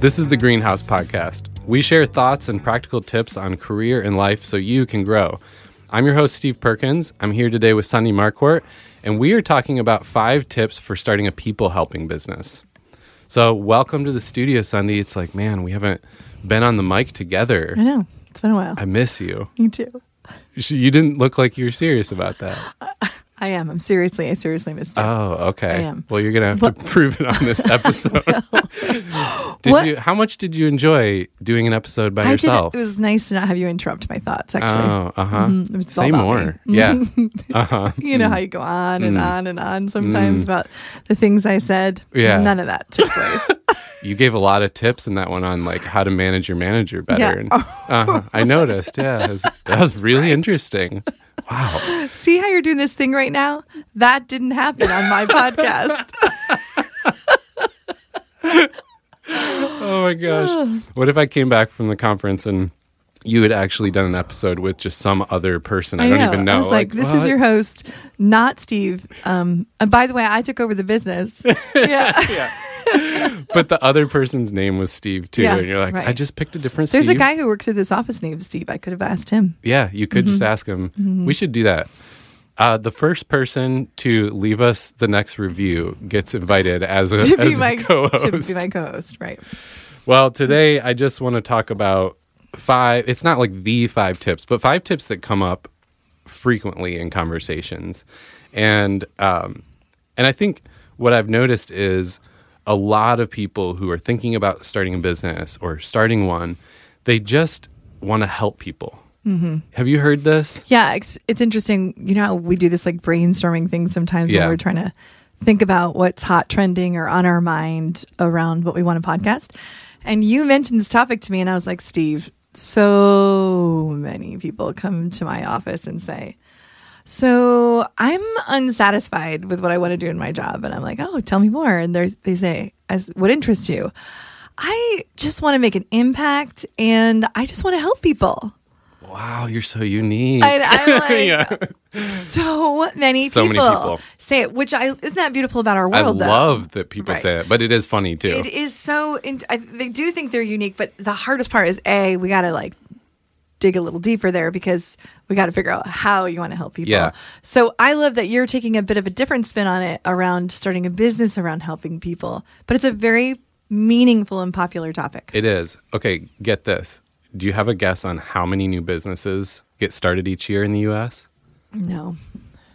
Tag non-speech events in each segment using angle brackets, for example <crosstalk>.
This is the Greenhouse Podcast. We share thoughts and practical tips on career and life so you can grow. I'm your host, Steve Perkins. I'm here today with Sunny Marquardt, and we are talking about five tips for starting a people helping business. So, welcome to the studio, Sunny. It's like, man, we haven't been on the mic together. I know. It's been a while. I miss you. Me too. You didn't look like you were serious about that. <laughs> I am. I'm seriously, I seriously missed you. Oh, okay. I am. Well, you're gonna have to <laughs> prove it on this <laughs> episode. <laughs> did What? you? How much did you enjoy doing an episode by I did. yourself? It was nice to not have you interrupt my thoughts. Actually, Oh, uh huh. It was Say more. me. Yeah. Uh huh. you know how you go on and Mm. on and on sometimes about the things I said. Yeah. None of that took place. You gave a lot of tips in that one on like how to manage your manager better. Yeah. And, uh-huh. I noticed. Yeah, was, that was really interesting. Wow. See how you're doing this thing right now? That didn't happen on my podcast. <laughs> Oh my gosh. What if I came back from the conference and you had actually done an episode with just some other person? I, don't even know. I was like, this is your host, not Steve. Um, and by the way, I took over the business. <laughs> yeah. But the other person's name was Steve too, Yeah, and you're like, right. I just picked a different. Steve. There's Steve. a guy who works at this office named Steve. I could have asked him. Yeah, you could Mm-hmm. just ask him. We should do that. Uh, the first person to leave us the next review gets invited as a, <laughs> To as be a my co-host. to be my co-host, right? well, today I just want to talk about five. It's not like the five tips, but five tips that come up frequently in conversations, and um, and I think what I've noticed is a lot of people who are thinking about starting a business or starting one, they just want to help people. Mm-hmm. Have you heard this? Yeah, it's, it's interesting. You know how we do this like brainstorming thing sometimes Yeah. when we're trying to think about what's hot trending or on our mind around what we want to podcast. And you mentioned this topic to me, and I was like, Steve, so many people come to my office and say, so I'm unsatisfied with what I want to do in my job, and I'm like, oh, tell me more. And there's they say, as what interests you? I just want to make an impact, and I just want to help people. Wow, you're so unique. And I'm <laughs> like, yeah. so many So people, many people. say it, which I isn't that beautiful about our I world? though? love that people Right. say it, but it is funny too. It is so. In, I, they do think they're unique, but the hardest part is a we got to like dig a little deeper there because we got to figure out how you want to help people. Yeah. So I love that you're taking a bit of a different spin on it around starting a business around helping people, but it's a very meaningful and popular topic. It is. Okay, get this. Do you have a guess on how many new businesses get started each year in the US? no.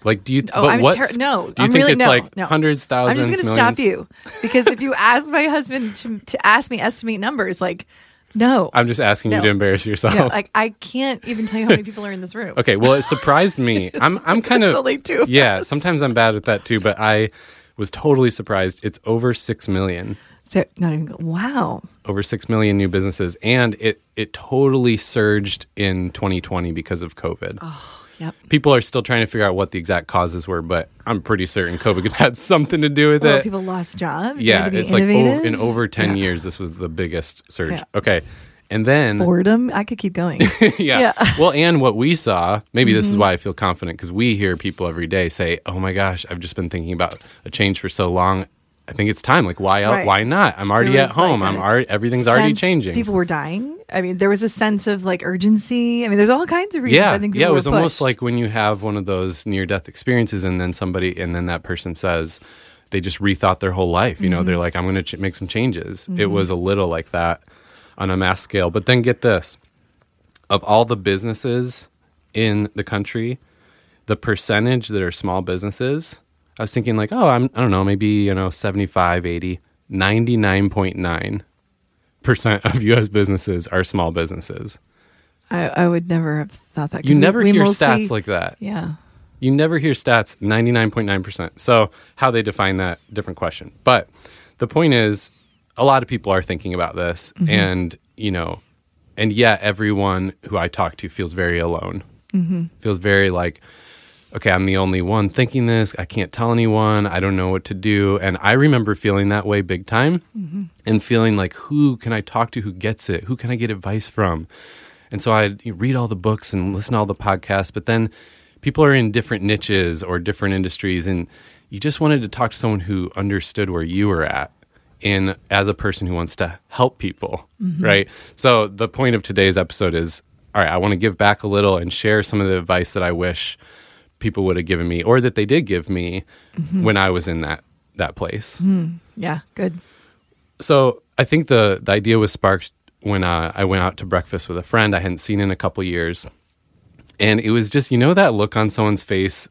Like do you Oh, but I'm what's, ter- no. Do you I'm think really it's no, like no. hundreds, I'm just going to stop you because if you <laughs> ask my husband to, to ask me estimate numbers, like, no, I'm just asking you to embarrass yourself. no, like I can't even tell you how many people are in this room. <laughs> okay, well it surprised me. I'm <laughs> I'm kind of only two. Yeah, sometimes I'm bad at that too, but I was totally surprised. It's over 6 million. So not even wow. over 6 million new businesses and it it totally surged in 2020 because of covid Yep. people are still trying to figure out what the exact causes were but i'm pretty certain covid <laughs> had something to do with Well, it people lost jobs. yeah had to be it's like over, in over 10 Yeah. years this was the biggest surge Yeah. okay and then boredom. I could keep going. <laughs> yeah. Yeah. Mm-hmm. <laughs> Well, and what we saw, maybe this is why I feel confident because we hear people every day say, "Oh my gosh, I've just been thinking about a change for so long. I think it's time. Like, why? Right. Why not? I'm already at was, like, home. I'm already everything's already changing. People were dying. I mean, there was a sense of like urgency. I mean, there's all kinds of reasons. yeah, I think yeah. It was almost like when you have one of those near-death experiences, and then somebody, and then that person says they just rethought their whole life. You know, Mm-hmm. they're like, I'm going to ch- make some changes. It was a little like that on a mass scale. But then get this: of all the businesses in the country, the percentage that are small businesses, I was thinking like, oh, I'm, I don't know, maybe, you know, 75, 80, 99.9 percent of U.S. businesses are small businesses. I, I would never have thought that. You we- never we hear mostly- stats like that. Yeah. You never hear stats 99.9%. So, how they define that, different question. But the point is, a lot of people are thinking about this. Mm-hmm. And, you know, and yet everyone who I talk to feels very alone. Mm-hmm. Feels very like, okay, I'm the only one thinking this. I can't tell anyone. I don't know what to do. And I remember feeling that way big time mm-hmm. and feeling like, who can I talk to who gets it? Who can I get advice from? And so I'd read all the books and listen to all the podcasts, but then people are in different niches or different industries, and you just wanted to talk to someone who understood where you were at in as a person who wants to help people, mm-hmm. right? So the point of today's episode is all right, I want to give back a little and share some of the advice that I wish people would have given me or that they did give me mm-hmm. when I was in that that place. Hmm. Yeah, good. So I think the the idea was sparked when uh, I went out to breakfast with a friend I hadn't seen in a couple years, and it was just you know that look on someone's face.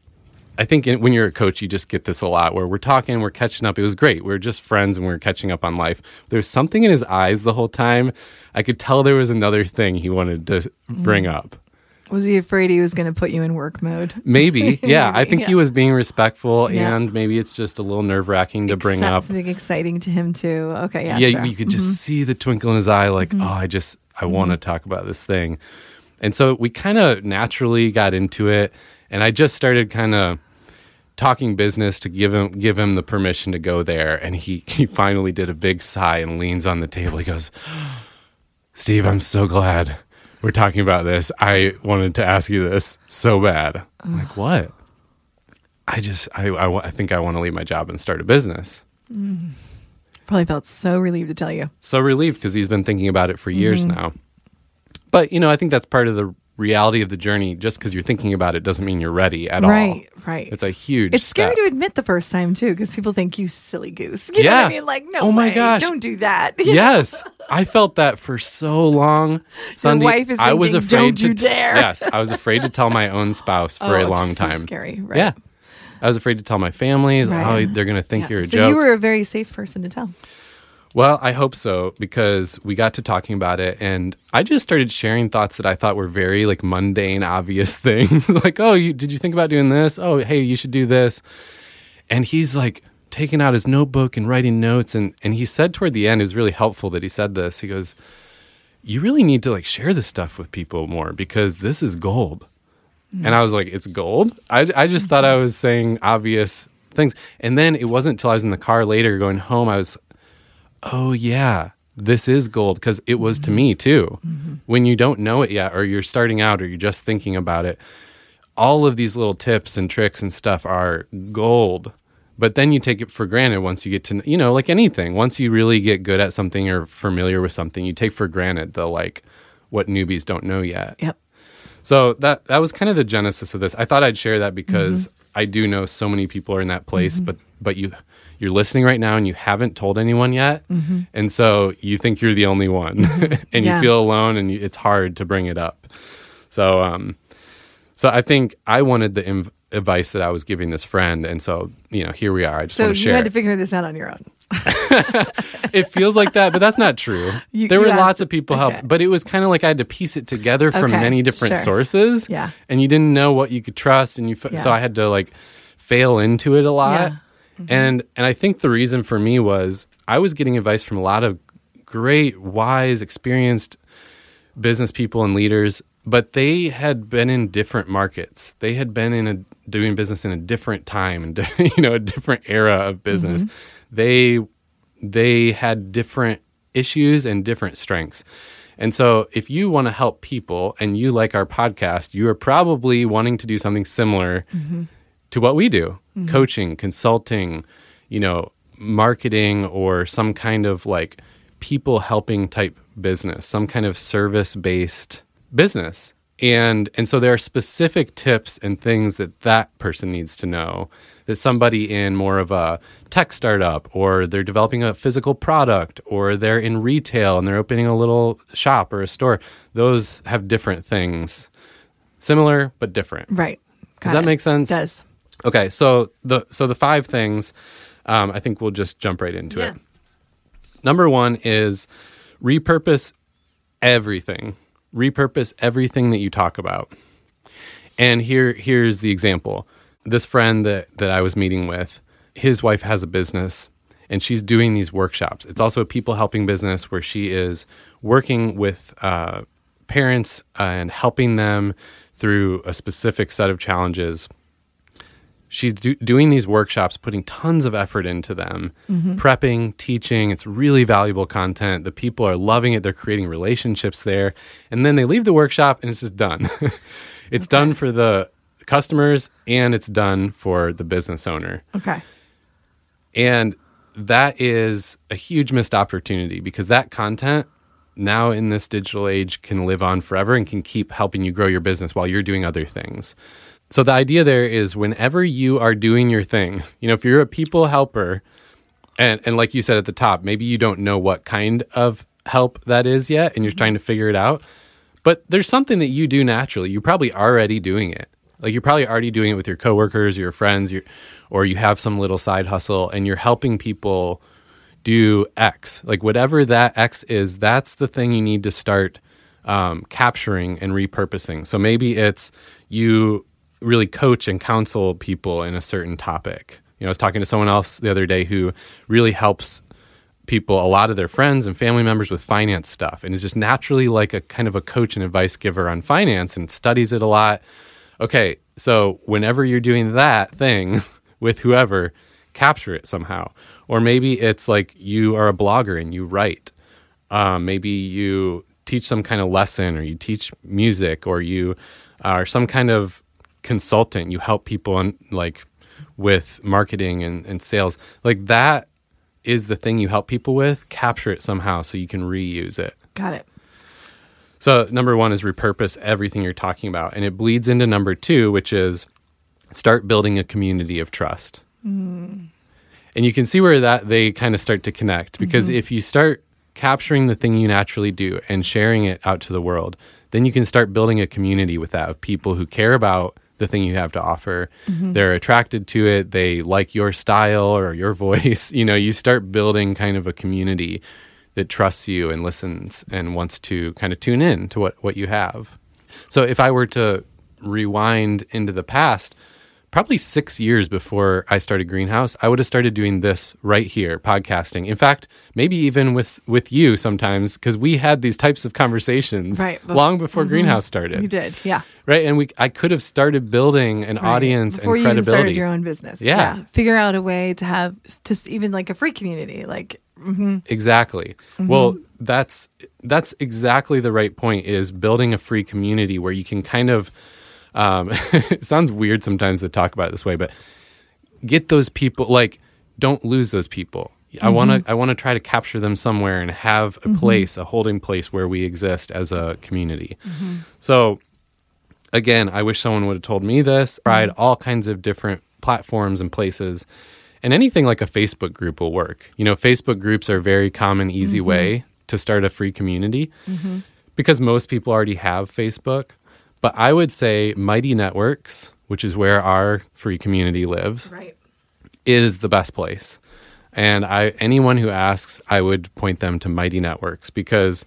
I think in, when you're a coach, you just get this a lot where we're talking, we're catching up. It was great. We are just friends and we are catching up on life. There's something in his eyes the whole time. I could tell there was another thing he wanted to bring mm. up. Was he afraid he was going to put you in work mode? Maybe, <laughs> yeah. I think he was being respectful, Yeah. and maybe it's just a little nerve wracking to bring up. Something exciting to him too. Okay, yeah, yeah, sure. Mm-hmm. you could just see the twinkle in his eye, like, oh, I just, I want to talk about this thing. And so we kind of naturally got into it, and I just started kind of talking business to give him give him the permission to go there, and he <laughs> he finally did a big sigh and leans on the table. He goes, "Steve, I'm so glad we're talking about this. I wanted to ask you this so bad." I'm like, "What?" I just, I, I, I think I want to leave my job and start a business. Probably felt so relieved to tell you. so relieved because he's been thinking about it for years Mm-hmm. now. But you know, I think that's part of the reality of the journey. Just because you're thinking about it doesn't mean you're ready at all. Right, right. It's a huge. It's scary step. to admit the first time too, because people think you silly goose. <laughs> You know what Yeah. I mean? Like, no, Oh my way, gosh. don't do that. <laughs> yes, I felt that for so long. Sunday, wife is I was thinking, afraid "Don't to you dare." Yes, I was afraid to tell my own spouse for <laughs> Oh, a long so time. scary, right. Yeah, I was afraid to tell my family. Oh, right. Oh, they're going to think Yeah. you're a so joke. you were a very safe person to tell. Well, I hope so because we got to talking about it and I just started sharing thoughts that I thought were very like mundane, <laughs> obvious things. <laughs> like, "Oh, you did you think about doing this? Oh, hey, you should do this." And he's like taking out his notebook and writing notes and and he said toward the end it was really helpful that he said this. He goes, "You really need to like share this stuff with people more because this is gold." And I was like, "It's gold?" I I just thought I was saying obvious things. And then it wasn't until I was in the car later going home I was oh yeah. This is gold because it was to mm-hmm. me too. Mm-hmm. When you don't know it yet or you're starting out or you're just thinking about it all of these little tips and tricks and stuff are gold. But then you take it for granted once you get to you know like anything. Once you really get good at something or familiar with something you take for granted the like what newbies don't know yet. Yep. so that that was kind of the genesis of this. I thought I'd share that because mm-hmm. I do know so many people are in that place, but but you you're listening right now and you haven't told anyone yet, and so you think you're the only one, <laughs> and Yeah. you feel alone, and you, it's hard to bring it up. So um, so I think I wanted the inv- advice that I was giving this friend, and so you know here we are. I just So want to you had to figure this out on your own. <laughs> it feels like that, but that's not true. <laughs> You- there were lots of people okay. help, but it was kind of like I had to piece it together from Okay, many different sure. sources. Yeah. and you didn't know what you could trust, and you f- so I had to like fail into it a lot. Yeah. Mm-hmm. And and I think the reason for me was I was getting advice from a lot of great, wise, experienced business people and leaders, but they had been in different markets. They had been in a doing business in a different time and <laughs> you know a different era of business. They they had different issues and different strengths. And so if you want to help people and you like our podcast, you are probably wanting to do something similar to what we do. Mm-hmm. Coaching, consulting, you know, marketing or some kind of like people helping type business, some kind of service based business. And and so there are specific tips and things that that person needs to know that somebody in more of a tech startup or they're developing a physical product or they're in retail and they're opening a little shop or a store those have different things similar but different Right. Does that it. make sense? Does. Okay, so the so the five things, um, I think we'll just jump right into Yeah. it. Number one is repurpose everything. Repurpose everything that you talk about. And here here's the example. This friend that that I was meeting with, his wife has a business and she's doing these workshops. It's also a people helping business where she is working with uh, parents and helping them through a specific set of challenges she's do- doing these workshops, putting tons of effort into them, mm-hmm. prepping, teaching. It's really valuable content. The people are loving it. They're creating relationships there. And then they leave the workshop and it's just done. <laughs> it's done for the customers and it's done for the business owner. Okay. And that is a huge missed opportunity because that content now in this digital age can live on forever and can keep helping you grow your business while you're doing other things. So the idea there is whenever you are doing your thing, <laughs> you know, if you're a people helper, and and like you said at the top, maybe you don't know what kind of help that is yet, and you're trying to figure it out. But there's something that you do naturally. You're probably already doing it. Like you're probably already doing it with your coworkers, your friends, your, or you have some little side hustle, and you're helping people do X. Like whatever that X is, that's the thing you need to start um, capturing and repurposing. So maybe it's you really coach and counsel people in a certain topic. You know, I was talking to someone else the other day who really helps people, a lot of their friends and family members with finance stuff, and is just naturally like a kind of a coach and advice giver on finance and studies it a lot. Okay, so whenever you're doing that thing <laughs> with whoever, capture it somehow. Or maybe it's like you are a blogger and you write. Um, maybe you teach some kind of lesson, or you teach music, or you are some kind of consultant. You help people on like with marketing and, and sales. Like that is the thing you help people with. Capture it somehow so you can reuse it. Got it. So number one is repurpose everything you're talking about, and it bleeds into number two, which is start building a community of trust. Mm. And you can see where that they kind of start to connect because mm-hmm. if you start capturing the thing you naturally do and sharing it out to the world, then you can start building a community with that of people who care about the thing you have to offer. Mm-hmm. They're attracted to it, they like your style or your <laughs> voice. You know, you start building kind of a community that trusts you and listens and wants to kind of tune in to what, what you have. So if I were to rewind into the past, probably six years before I started Greenhouse, I would have started doing this right here, podcasting. In fact, maybe even with with you sometimes, because we had these types of conversations Right, long before Greenhouse started. You did, yeah. Right. And we I could have started building an Right. audience before and you credibility. started your own business. Yeah. figure out a way to have just even like a free community. Like, Exactly. Mm-hmm. Well, that's that's exactly the right point. Is building a free community where you can kind of. Um, <laughs> it sounds weird sometimes to talk about it this way, but get those people. Like, don't lose those people. I want Mm-hmm. to. I want to try to capture them somewhere and have a place, a holding place where we exist as a community. Mm-hmm. So, again, I wish someone would have told me this. Tried all kinds of different platforms and places, and anything like a Facebook group will work. You know, Facebook groups are a very common, easy way to start a free community because most people already have Facebook. But I would say Mighty Networks, which is where our free community lives, right. is the best place. And I anyone who asks, I would point them to Mighty Networks because,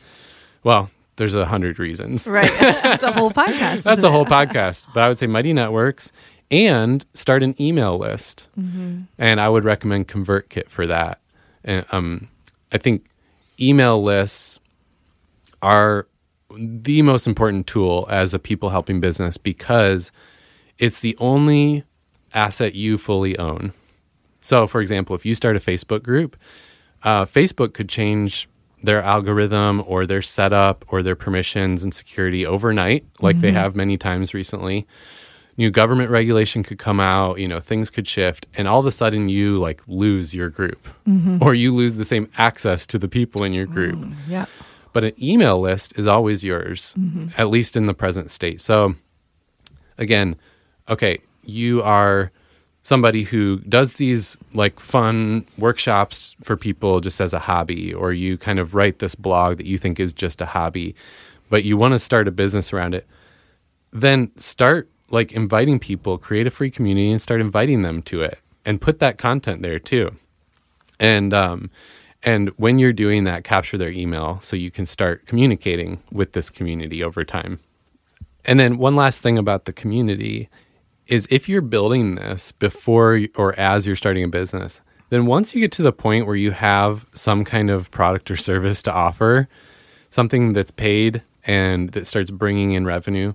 well, there's a hundred reasons. Right. <laughs> That's a whole podcast. That's a whole podcast. But I would say Mighty Networks and start an email list. And I would recommend ConvertKit for that. And um, I think email lists are the most important tool as a people helping business because it's the only asset you fully own. So, for example, if you start a Facebook group, uh, Facebook could change their algorithm or their setup or their permissions and security overnight, like they mm-hmm. have many times recently. New government regulation could come out, you know, things could shift, and all of a sudden you like lose your group mm-hmm. or you lose the same access to the people in your group. Mm, yeah. But an email list is always yours, at least in the present state. So, again, okay, you are somebody who does these like fun workshops for people just as a hobby, or you kind of write this blog that you think is just a hobby, but you want to start a business around it, then start like inviting people, create a free community and start inviting them to it and put that content there too. And um and when you're doing that, capture their email so you can start communicating with this community over time. And then one last thing about the community is if you're building this before or as you're starting a business, then once you get to the point where you have some kind of product or service to offer, something that's paid and that starts bringing in revenue,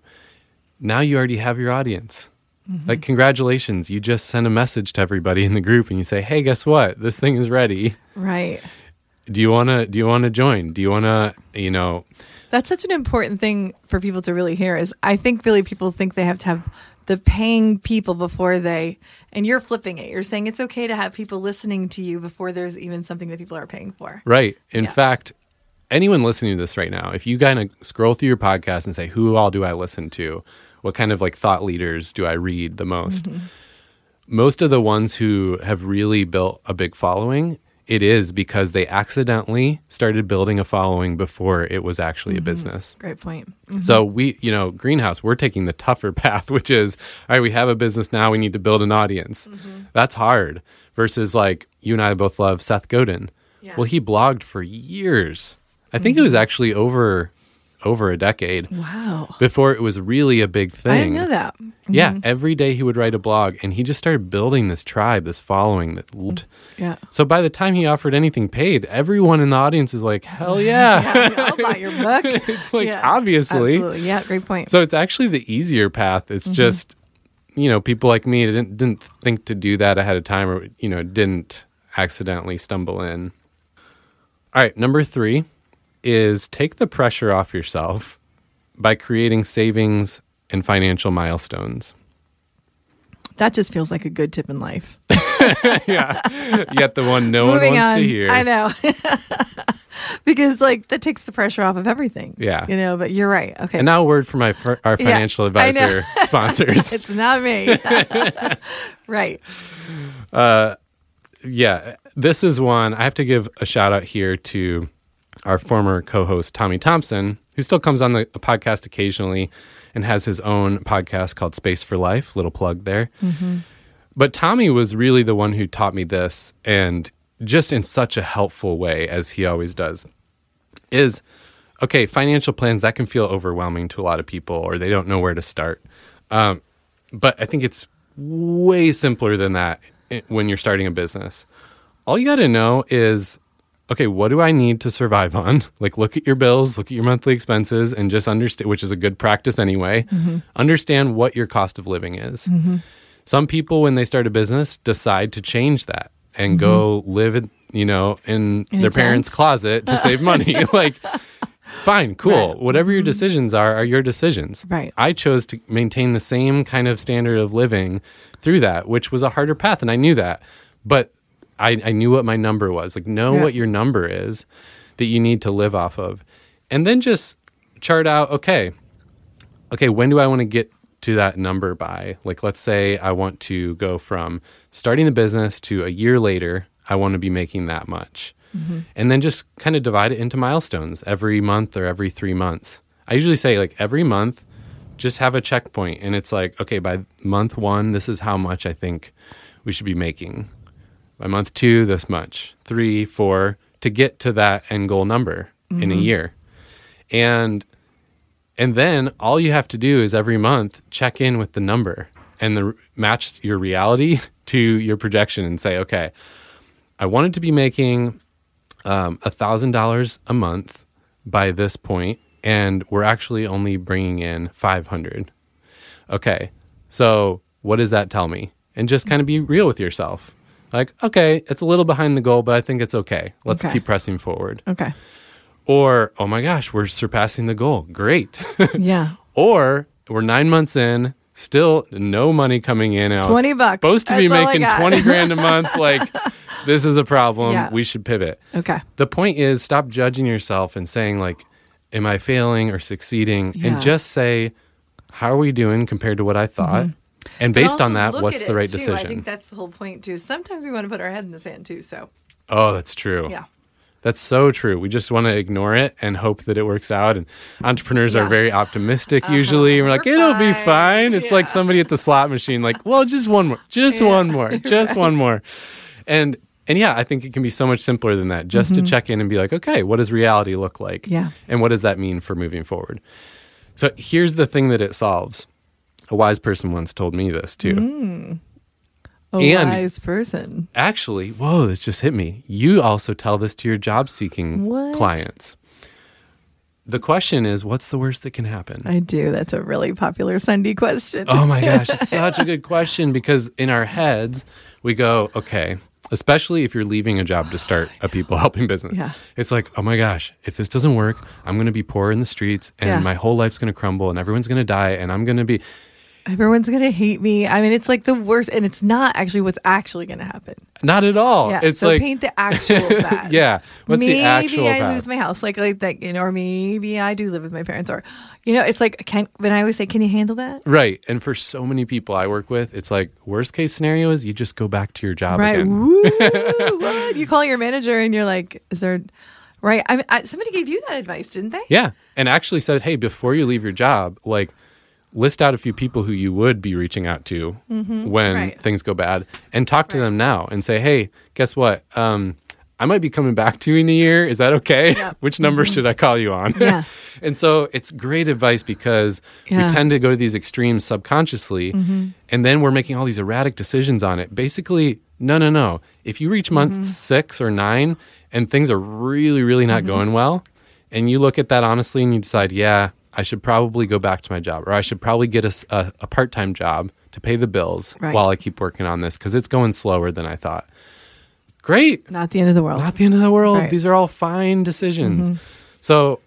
now you already have your audience. Mm-hmm. Like, congratulations, you just send a message to everybody in the group and you say, hey, guess what? This thing is ready Right. do you want to do you want to join do you want to you know That's such an important thing for people to really hear. Is I think really people think they have to have the paying people before they, and you're flipping it. You're saying it's okay to have people listening to you before there's even something that people are paying for. Right. In Yeah. fact, anyone listening to this right now, if you kind of scroll through your podcast and say, who all do I listen to? What kind of like thought leaders do I read the most? Mm-hmm. Most of the ones who have really built a big following, it is because they accidentally started building a following before it was actually a mm-hmm. business. Great point. Mm-hmm. So we, you know, Greenhouse, we're taking the tougher <laughs> path, which is, all right, we have a business now, we need to build an audience. That's hard. Versus like you and I both love Seth Godin. Yeah. Well, he blogged for years. I think it was actually over over a decade Wow. before it was really a big thing. I didn't know that. Yeah, every day he would write a blog and he just started building this tribe, this following that loved- Yeah. So by the time he offered anything paid, everyone in the audience is like, "Hell <laughs> yeah." yeah I'll buy your book. <laughs> it's like Yeah, obviously. Absolutely. Yeah. Great point. So it's actually the easier path. It's Mm-hmm. just, you know, people like me didn't didn't think to do that ahead of time, or you know, didn't accidentally stumble in. All right, number three is take the pressure off yourself by creating savings and financial milestones. that just feels like a good tip in life. <laughs> yeah, yet the one no Moving one wants on. to hear. I know. <laughs> because like that takes the pressure off of everything. Yeah. You know, but you're right. Okay. And now a word from my our financial know. advisor <laughs> sponsors. it's not me. right. Uh yeah, this is one I have to give a shout out here to our former co-host Tommy Thompson, who still comes on the podcast occasionally and has his own podcast called Space for Life. Little plug there. But Tommy was really the one who taught me this, and just in such a helpful way, as he always does. Is okay, financial plans that can feel overwhelming to a lot of people, or they don't know where to start. Um, but I think it's way simpler than that when you're starting a business. All you got to know is okay, what do I need to survive on? <laughs> Like, look at your bills, look at your monthly expenses, and just understand, which is a good practice anyway. Mm-hmm. Understand what your cost of living is. Mm-hmm. Some people, when they start a business, decide to change that and go mm-hmm. live, in, you know, in, In their parents' tent? closet to save <laughs> money. <laughs> like, fine, cool. Right. Whatever your decisions are, are your decisions. Right. I chose to maintain the same kind of standard of living through that, which was a harder path, and I knew that. But I, I knew what my number was. Like, know Yeah. what your number is that you need to live off of, and then just chart out. Okay, okay, when do I want to get to that number by? Like, let's say I want to go from starting the business to a year later, I want to be making that much. Mm-hmm. And then just kind of divide it into milestones every month or every three months. I usually say, like, every month, just have a checkpoint. And it's like, okay, by month one, this is how much I think we should be making. By month two, this much. Three, four, to get to that end goal number in a year. And and then all you have to do is every month check in with the number and the, match your reality <laughs> to your projection and say, okay, I wanted to be making um, a thousand dollars a month by this point, and we're actually only bringing in five hundred. Okay, so what does that tell me? And just kind of be real with yourself. Like, okay, it's a little behind the goal, but I think it's okay. Let's Okay. keep pressing forward. Okay. Or, oh my gosh, we're surpassing the goal. Great. <laughs> Yeah. or we're nine months in, still no money coming in. I was 20 bucks. Supposed to be That's I making 20 grand a month. <laughs> Like, this is a problem. Yeah. We should pivot. Okay. The point is, stop judging yourself and saying, like, am I failing or succeeding? Yeah. And just say, how are we doing compared to what I thought? Mm-hmm. And based on Mm-hmm. That, what's the right too. decision? I think that's the whole point too. Sometimes we want to put our head in the sand too. So oh, that's true. yeah. That's so true. We just want to ignore it and hope that it works out. And entrepreneurs Yeah. Uh-huh. are very optimistic usually. We're like, it'll be fine." It's like somebody at the slot machine, like, well, just one more, just Yeah. one more, <laughs> just one more. And and yeah, I think it can be so much simpler than that. Just to check in and be like, okay, what does reality look like? Mm-hmm. Yeah. And what does that mean for moving forward? So here's the thing that it solves. A wise person once told me this too. Mm. A And- wise person. Actually, whoa, this just hit me. You also tell this to your job seeking clients. The question is, what's the worst that can happen? I do. That's a really popular Sunny question. oh my gosh, it's <laughs> such a good question because in our heads, we go, okay, especially if you're leaving a job to start a <sighs> people helping business. Yeah. It's like, oh my gosh, if this doesn't work, I'm going to be poor in the streets and Yeah. my whole life's going to crumble and everyone's going to die and I'm going to be. Everyone's gonna hate me. I mean, it's like the worst, and it's not actually what's actually gonna happen. Not at all. Yeah. It's so like, paint the <laughs> actual bad. yeah. What's maybe the actual I path? lose my house, like like that, you know, or maybe I do live with my parents, or you know, it's like can. When I always say, "Can you handle that?" Right. And for so many people I work with, it's like worst case scenario is you just go back to your job Right? again. Woo! what? You call your manager and you're like, "Is there?" Right? I mean, I, somebody gave you that advice, didn't they? Yeah. And actually said, hey, before you leave your job, like list out a few people who you would be reaching out to when Mm-hmm. Right. things go bad and talk to Right. them now and say, hey, guess what? Um, I might be coming back to you in a year. Is that okay? Yeah. <laughs> Which number should I call you on? Mm-hmm. Yeah. <laughs> and so it's great advice because Yeah. Mm-hmm. we tend to go to these extremes subconsciously and then we're making all these erratic decisions on it. Basically, no, no, no. If you reach month Mm-hmm. six or nine and things are really, really not going well, and you look at that honestly and you decide, yeah, I should probably go back to my job or I should probably get a part time job to pay the bills Right. while I keep working on this because it's going slower than I thought. Great. Not the end of the world. Not the end of the world. Right. Mm-hmm. These are all fine decisions. So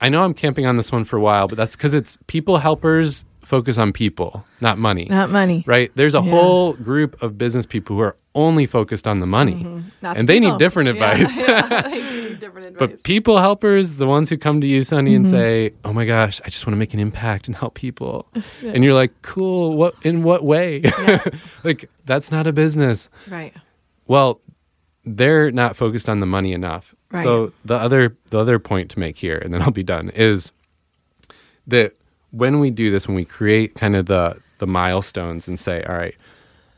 I know I'm camping on this one for a while, but that's because it's people helpers focus on people, not money. Not money. Right? There's a Yeah. whole group of business people who are only focused on the money. Mm-hmm. Not the And they need different Yeah, <laughs> advice. yeah, they need different <laughs> advice. But people helpers, the ones who come to you, Sunny, Mm-hmm. and say, "Oh my gosh, I just want to make an impact and help people," <laughs> and you're like, "Cool. What? In what way? like that's not a business." right. Well, they're not focused on the money enough. Right. So the other the other point to make here, and then I'll be done, is that when we do this, when we create kind of the the milestones and say, all right,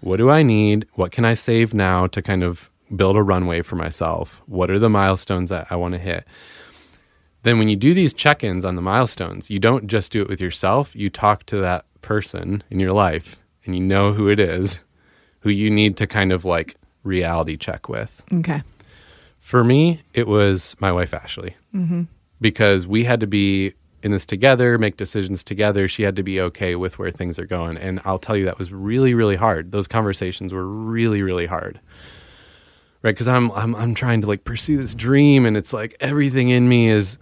what do I need? What can I save now to kind of build a runway for myself? What are the milestones that I want to hit? Then when you do these check-ins on the milestones, you don't just do it with yourself, you talk to that person in your life and you know who it is who you need to kind of like reality check with. Okay. For me, it was my wife, Ashley, mm-hmm. because we had to be in this together, make decisions together. She had to be okay with where things are going. And I'll tell you, that was really, really hard. Those conversations were really, really hard. Right. Because I'm, I'm, I'm trying to like pursue this dream, and it's like everything in me is,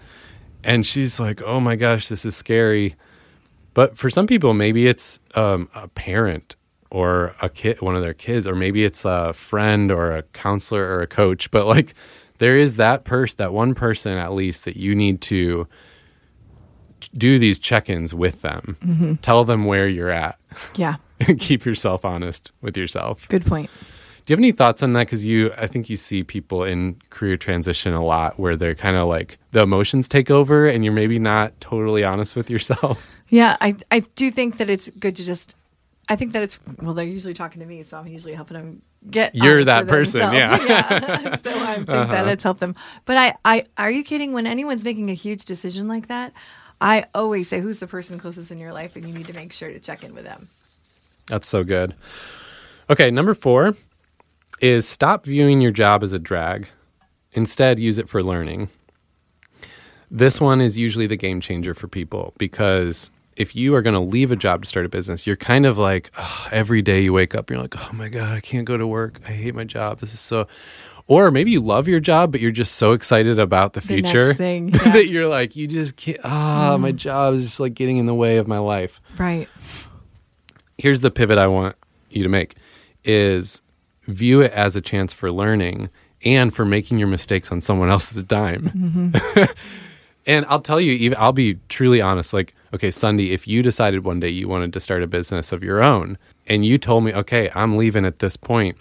and she's like, oh my gosh, this is scary. But for some people, maybe it's um, a parent or a kid, one of their kids, or maybe it's a friend or a counselor or a coach. But like, there is that person, that one person at least that you need to do these check-ins with them. Tell them where you're at. Yeah. <laughs> Keep yourself honest with yourself. Good point. Do you have any thoughts on that? Because you, I think you see people in career transition a lot where they're kind of like the emotions take over, and you're maybe not totally honest with yourself. <laughs> Yeah, I I do think that it's good to just. I think that it's well. They're usually talking to me, so I'm usually helping them get. You're that person, themselves. yeah. Uh-huh. <laughs> yeah. so I think that it's helped them. But I, I, are you kidding? When anyone's making a huge decision like that, I always say, "Who's the person closest in your life?" And you need to make sure to check in with them. That's so good. Okay, number four is stop viewing your job as a drag. Instead, use it for learning. This one is usually the game changer for people because if you are going to leave a job to start a business, you're kind of like every day you wake up, you're like, oh my God, I can't go to work. I hate my job. This is so. Or maybe you love your job, but you're just so excited about the The future thing, <laughs> yeah. that you're like, you just can't. Ah, my job is just like getting in the way of my life Right. here's the pivot I want you to make is view it as a chance for learning and for making your mistakes on someone else's dime. <laughs> and I'll tell you, even I'll be truly honest. Like, okay, Sunny, if you decided one day you wanted to start a business of your own, and you told me, okay, I'm leaving at this point,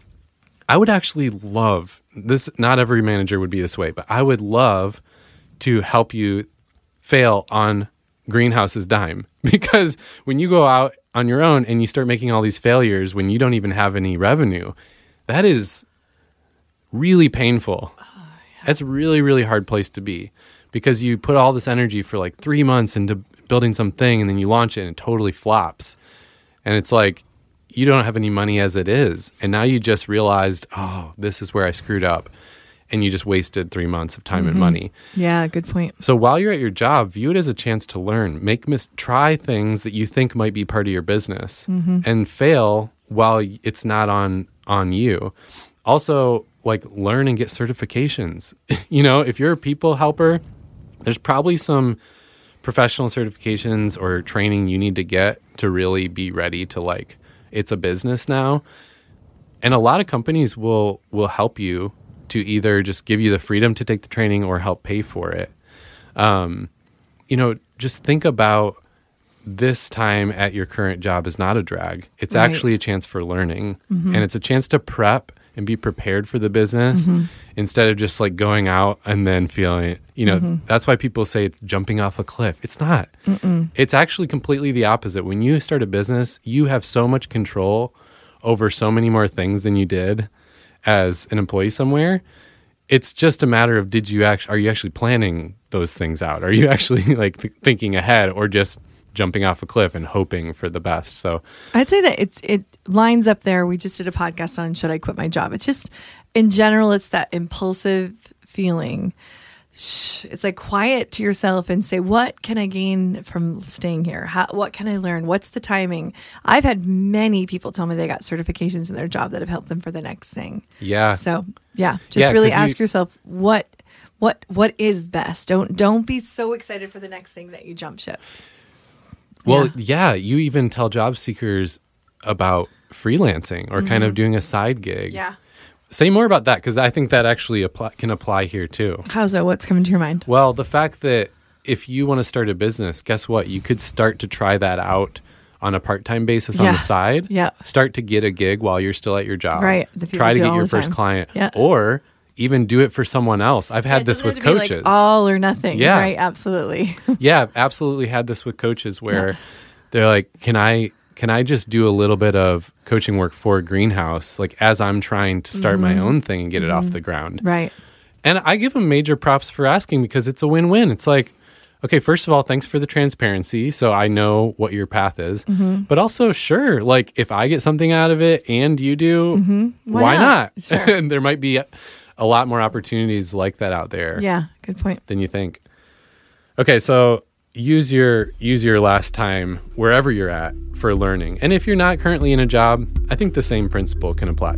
I would actually love this. Not every manager would be this way, but I would love to help you fail on greenhouse's dime. <laughs> Because when you go out on your own and you start making all these failures when you don't even have any revenue that is really painful. That's really really hard place to be. Because you put all this energy for like three months into building something and then you launch it and it totally flops. And it's like you don't have any money as it is and now you just realized oh this is where i screwed up and you just wasted three months of time and mm-hmm. money Yeah. Good point. so while you're at your job, view it as a chance to learn. Make mis- try things that you think might be part of your business, mm-hmm. and fail while it's not on on you. Also, like learn and get certifications. <laughs> you know, if you're a people helper, there's probably some professional certifications or training you need to get to really be ready to like it's a business now. And a lot of companies will will help you to either just give you the freedom to take the training or help pay for it. Um, you know, just think about this time at your current job is not a drag. It's Right. actually a chance for learning and it's a chance to prep and be prepared for the business instead of just like going out and then feeling, you know, mm-hmm. that's why people say it's jumping off a cliff. It's not. It's actually completely the opposite. When you start a business, you have so much control over so many more things than you did as an employee somewhere it's just a matter of did you actually are you actually planning those things out are you <laughs> actually like th- thinking ahead or just jumping off a cliff and hoping for the best so I'd say that it's it lines up there. We just did a podcast on should I quit my job. It's just in general, it's that impulsive feeling. Shh, It's like quiet to yourself and say, what can I gain from staying here? How, what can I learn? What's the timing? I've had many people tell me they got certifications in their job that have helped them for the next thing. yeah So yeah, just Yeah, really 'cause you- ask yourself what what what is best. Don't don't be so excited for the next thing that you jump ship. well Yeah. yeah. you even tell job seekers about freelancing or kind of doing a side gig Mm-hmm. Yeah. Say more about that because i think that actually apply, can apply here too How's that? What's coming to your mind? Well, the fact that if you want to start a business, guess what? You could start to try that out on a part-time basis on the side. Yeah. Start to get a gig while you're still at your job. Right. Try to get your first time. client. Yeah. Or even do it for someone else. I've had this with be, like, coaches. all or nothing. Yeah. Right. Absolutely. <laughs> yeah, absolutely had this with coaches where they're like, "Can I can I just do a little bit of coaching work for a greenhouse like as I'm trying to start Mm-hmm. my own thing and get it off the ground?" right. And I give them major props for asking because it's a win win. It's like, okay, first of all, thanks for the transparency. So I know what your path is. Mm-hmm. But also, sure, like if I get something out of it and you do, Mm-hmm. Why why, not? not? Sure. and <laughs> there might be a, a lot more opportunities like that out there Yeah. Good point. than you think. Okay, so use your use your last time wherever you're at for learning. And if you're not currently in a job, I think the same principle can apply.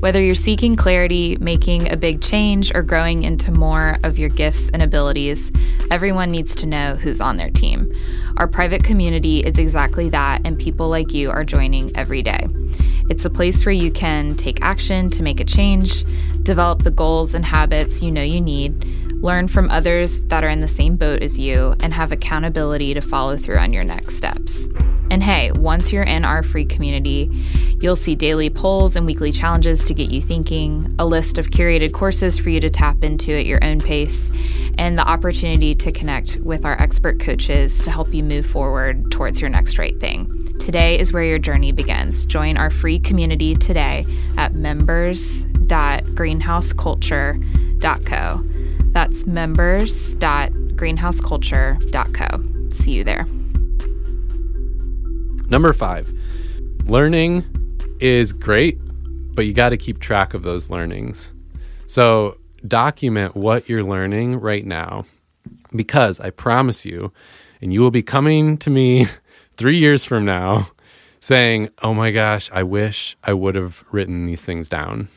Whether you're seeking clarity, making a big change, or growing into more of your gifts and abilities, everyone needs to know who's on their team. Our private community is exactly that, and people like you are joining every day. It's a place where you can take action to make a change, develop the goals and habits you know you need, learn from others that are in the same boat as you, and have accountability to follow through on your next steps. And hey, once you're in our free community, you'll see daily polls and weekly challenges to get you thinking, a list of curated courses for you to tap into at your own pace, and the opportunity to connect with our expert coaches to help you move forward towards your next right thing. Today is where your journey begins. Join our free community today at members.greenhouseculture.co. That's members.greenhouseculture.co. See you there. Number five, learning is great, but you got to keep track of those learnings. So document what you're learning right now because I promise you, and you will be coming to me <laughs> three years from now saying, Oh my gosh, I wish I would have written these things down.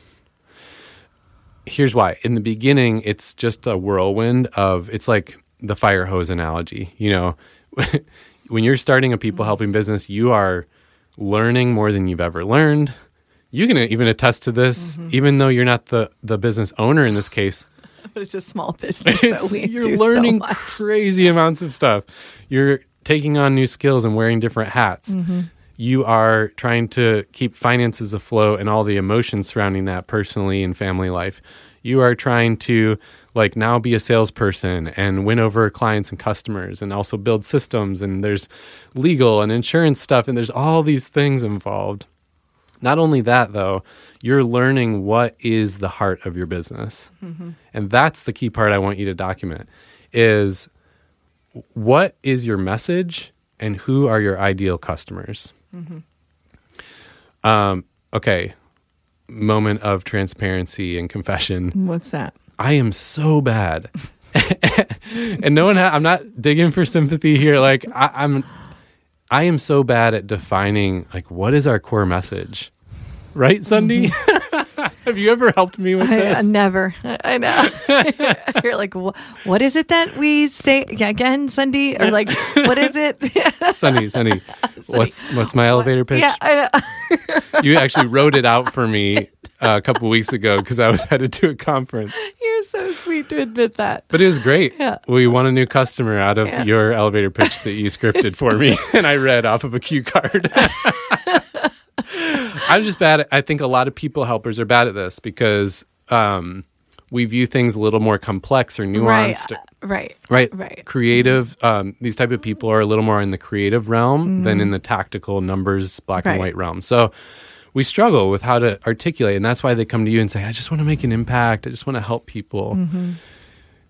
Here's why. In the beginning, it's just a whirlwind of, it's like the fire hose analogy. You know, <laughs> when you're starting a people helping business, you are learning more than you've ever learned. You can even attest to this, even though you're not the, the business owner in this case. <laughs> But it's a small business. <laughs> So we you're so learning much. crazy amounts of stuff. You're taking on new skills and wearing different hats. Mm-hmm. You are trying to keep finances afloat and all the emotions surrounding that personally and family life. You are trying to like now be a salesperson and win over clients and customers and also build systems and there's legal and insurance stuff and there's all these things involved. Not only that, though, you're learning what is the heart of your business. Mm-hmm. And that's the key part I want you to document is what is your message and who are your ideal customers? Um, okay, moment of transparency and confession. What's that? I am so bad. <laughs> and no one ha- I'm not digging for sympathy here. Like I, I'm I am so bad at defining like what is our core message. Right, Sunny? Have you ever helped me with I, this? I never. I know. <laughs> <laughs> You're like, what is it that we say again, Sunny? Or like, what is it? <laughs> Sunny, Sunny. What's what's my elevator pitch? yeah. You actually wrote it out for me uh, a couple weeks ago because I was headed to a conference. You're so sweet to admit that. But it was great. Yeah. We won a new customer out of Yeah. your elevator pitch that you scripted for me, and I read off of a cue card. <laughs> I'm just bad. At, I think a lot of people helpers are bad at this because um, we view things a little more complex or nuanced. Right. Right. Right. right. Creative. Um, these type of people are a little more in the creative realm than in the tactical numbers, black and Mm-hmm. White realm. So we struggle with how to articulate, and that's why they come to you and say, "I just want to make an impact. I just want to help people." Mm-hmm.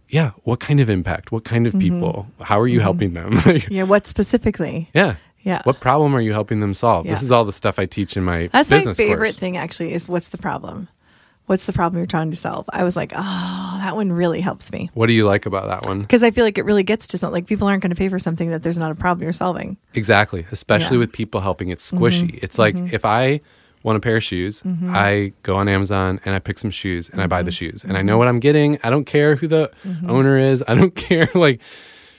Yeah. What kind of impact? What kind of people? How are you helping them? <laughs> Yeah. What specifically? yeah. Yeah. What problem are you helping them solve? This is all the stuff I teach in my That's my favorite course. thing, actually, is what's the problem? What's the problem you're trying to solve? I was like, oh, that one really helps me. What do you like about that one? Because I feel like it really gets to something. Like people aren't going to pay for something that there's not a problem you're solving. Exactly, especially Yeah. Mm-hmm. with people helping it squishy. It's like if I want a pair of shoes, I go on Amazon and I pick some shoes and I buy Mm-hmm. the shoes and I know what I'm getting. I don't care who the owner is. I don't <laughs> care like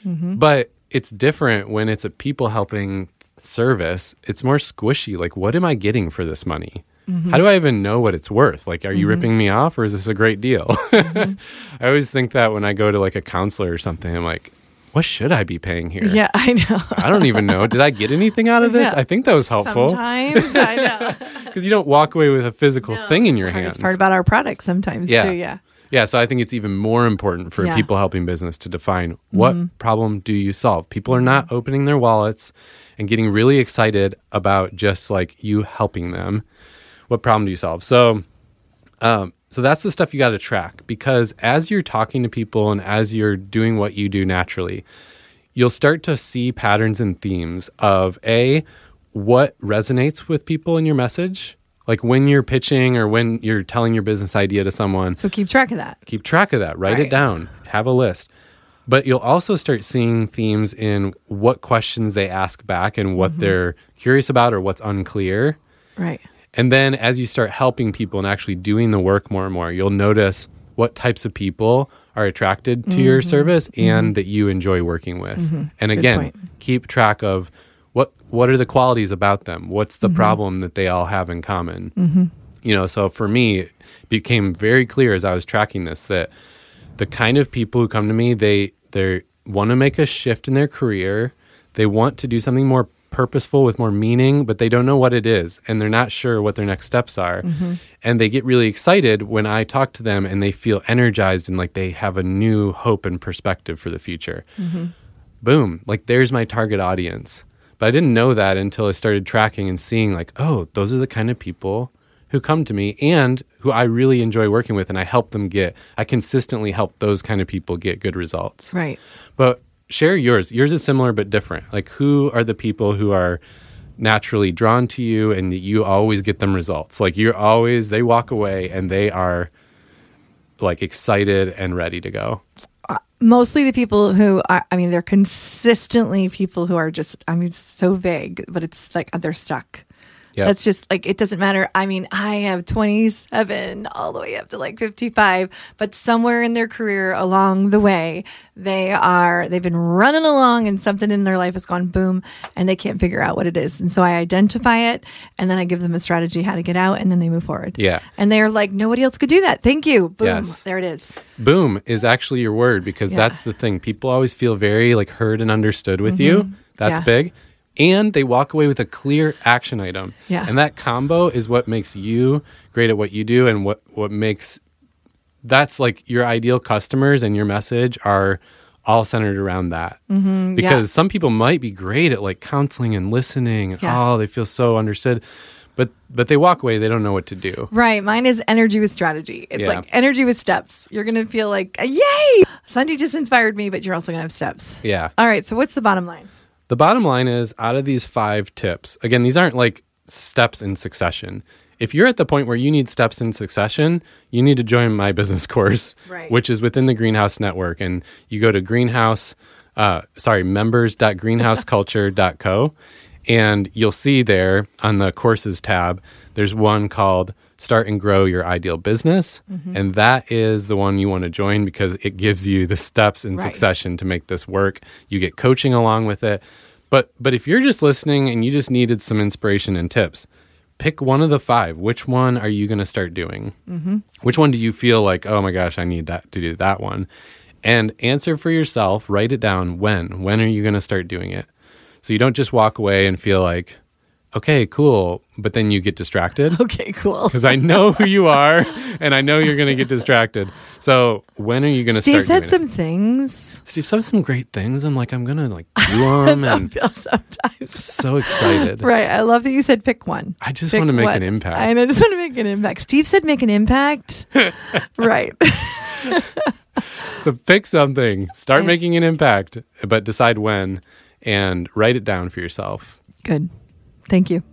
Mm-hmm. but it's different when it's a people helping service. It's more squishy. Like what am I getting for this money? Mm-hmm. How do I even know what it's worth? Like, are you ripping me off or is this a great deal? <laughs> Mm-hmm. I always think that when I go to like a counselor or something, I'm like, what should I be paying here? Yeah, I know. I don't even know. Did I get anything out of this? Yeah. I think that was helpful Sometimes I know. <laughs> because you don't walk away with a physical thing in your It's the hardest hands. part about our product sometimes Yeah. too. Yeah. Yeah, so I think it's even more important for Yeah. Mm-hmm. people helping business to define what problem do you solve. People are not opening their wallets and getting really excited about just like you helping them. What problem do you solve? So, um, so that's the stuff you got to track because as you're talking to people and as you're doing what you do naturally, you'll start to see patterns and themes of a what resonates with people in your message. Like when you're pitching or when you're telling your business idea to someone, So keep track of that. keep track of that, write it down, have a list. But you'll also start seeing themes in what questions they ask back and what Mm-hmm. they're curious about or what's unclear. Right. And then as you start helping people and actually doing the work more and more, you'll notice what types of people are attracted to Mm-hmm. your service and that you enjoy working with. And again, point. keep track of what are the qualities about them? What's Mm-hmm. the problem that they all have in common? Mm-hmm. You know, so for me, it became very clear as I was tracking this that the kind of people who come to me, they they want to make a shift in their career. They want to do something more purposeful with more meaning, but they don't know what it is and they're not sure what their next steps are. Mm-hmm. And they get really excited when I talk to them and they feel energized and like they have a new hope and perspective for the future. Mm-hmm. Boom, like there's my target audience. But I didn't know that until I started tracking and seeing like, oh, those are the kind of people who come to me and who I really enjoy working with and I help them get I consistently help those kind of people get good results. Right. But share yours. Yours is similar but different. Like who are the people who are naturally drawn to you and that you always get them results? Like you're always they walk away and they are like excited and ready to go. Mostly the people who are, I mean, they're consistently people who are just, I mean, so vague, but it's like they're stuck. Yeah. That's just like it doesn't matter. I mean, I have 27 all the way up to like 55, but somewhere in their career along the way, they are they've been running along and something in their life has gone boom and they can't figure out what it is. And so I identify it and then I give them a strategy how to get out and then they move forward. Yeah. And they're like nobody else could do that. Thank you. Boom. Yes. There it is. boom is actually your word because Yeah. that's the thing. People always feel very like heard and understood with you. That's Mm-hmm. Yeah. big. And they walk away with a clear action item. Yeah. And that combo is what makes you great at what you do and what what makes that's like your ideal customers and your message are all centered around that. Mm-hmm, because some people might be great at like counseling and listening and Yeah. oh, they feel so understood. But but they walk away, they don't know what to do. Right. Mine is energy with strategy. It's Yeah. like energy with steps. You're going to feel like, yay! Sunny just inspired me, but you're also going to have steps. Yeah. All right. So, what's the bottom line? The bottom line is out of these five tips, again, these aren't like steps in succession. If you're at the point where you need steps in succession, you need to join my <laughs> business course, Right. which is within the Greenhouse Network. And you go to greenhouse, uh, sorry, members.greenhouseculture.co. And you'll see there on the courses tab, there's one called start and grow your ideal business. And that is the one you want to join because it gives you the steps in Right. succession to make this work. You get coaching along with it. But but if you're just listening and you just needed some inspiration and tips, pick one of the five. Which one are you going to start doing? Mm-hmm. Which one do you feel like, oh my gosh, I need that to do that one? And answer for yourself. Write it down. When? When are you going to start doing it? So you don't just walk away and feel like, okay, cool, but then you get distracted <laughs> Okay, cool. because I know who you are and I know you're going to get distracted. So when are you going to start? Steve said some things. Steve said some great things. I'm like, I'm going to like <laughs> do them I and feel sometimes. so excited. Right. I love that you said pick one. I just Pick want to make one. an impact. And I just want to make an impact. Steve said make an impact. <laughs> right. So pick something, start making an impact, but decide when and write it down for yourself. Good. Thank you.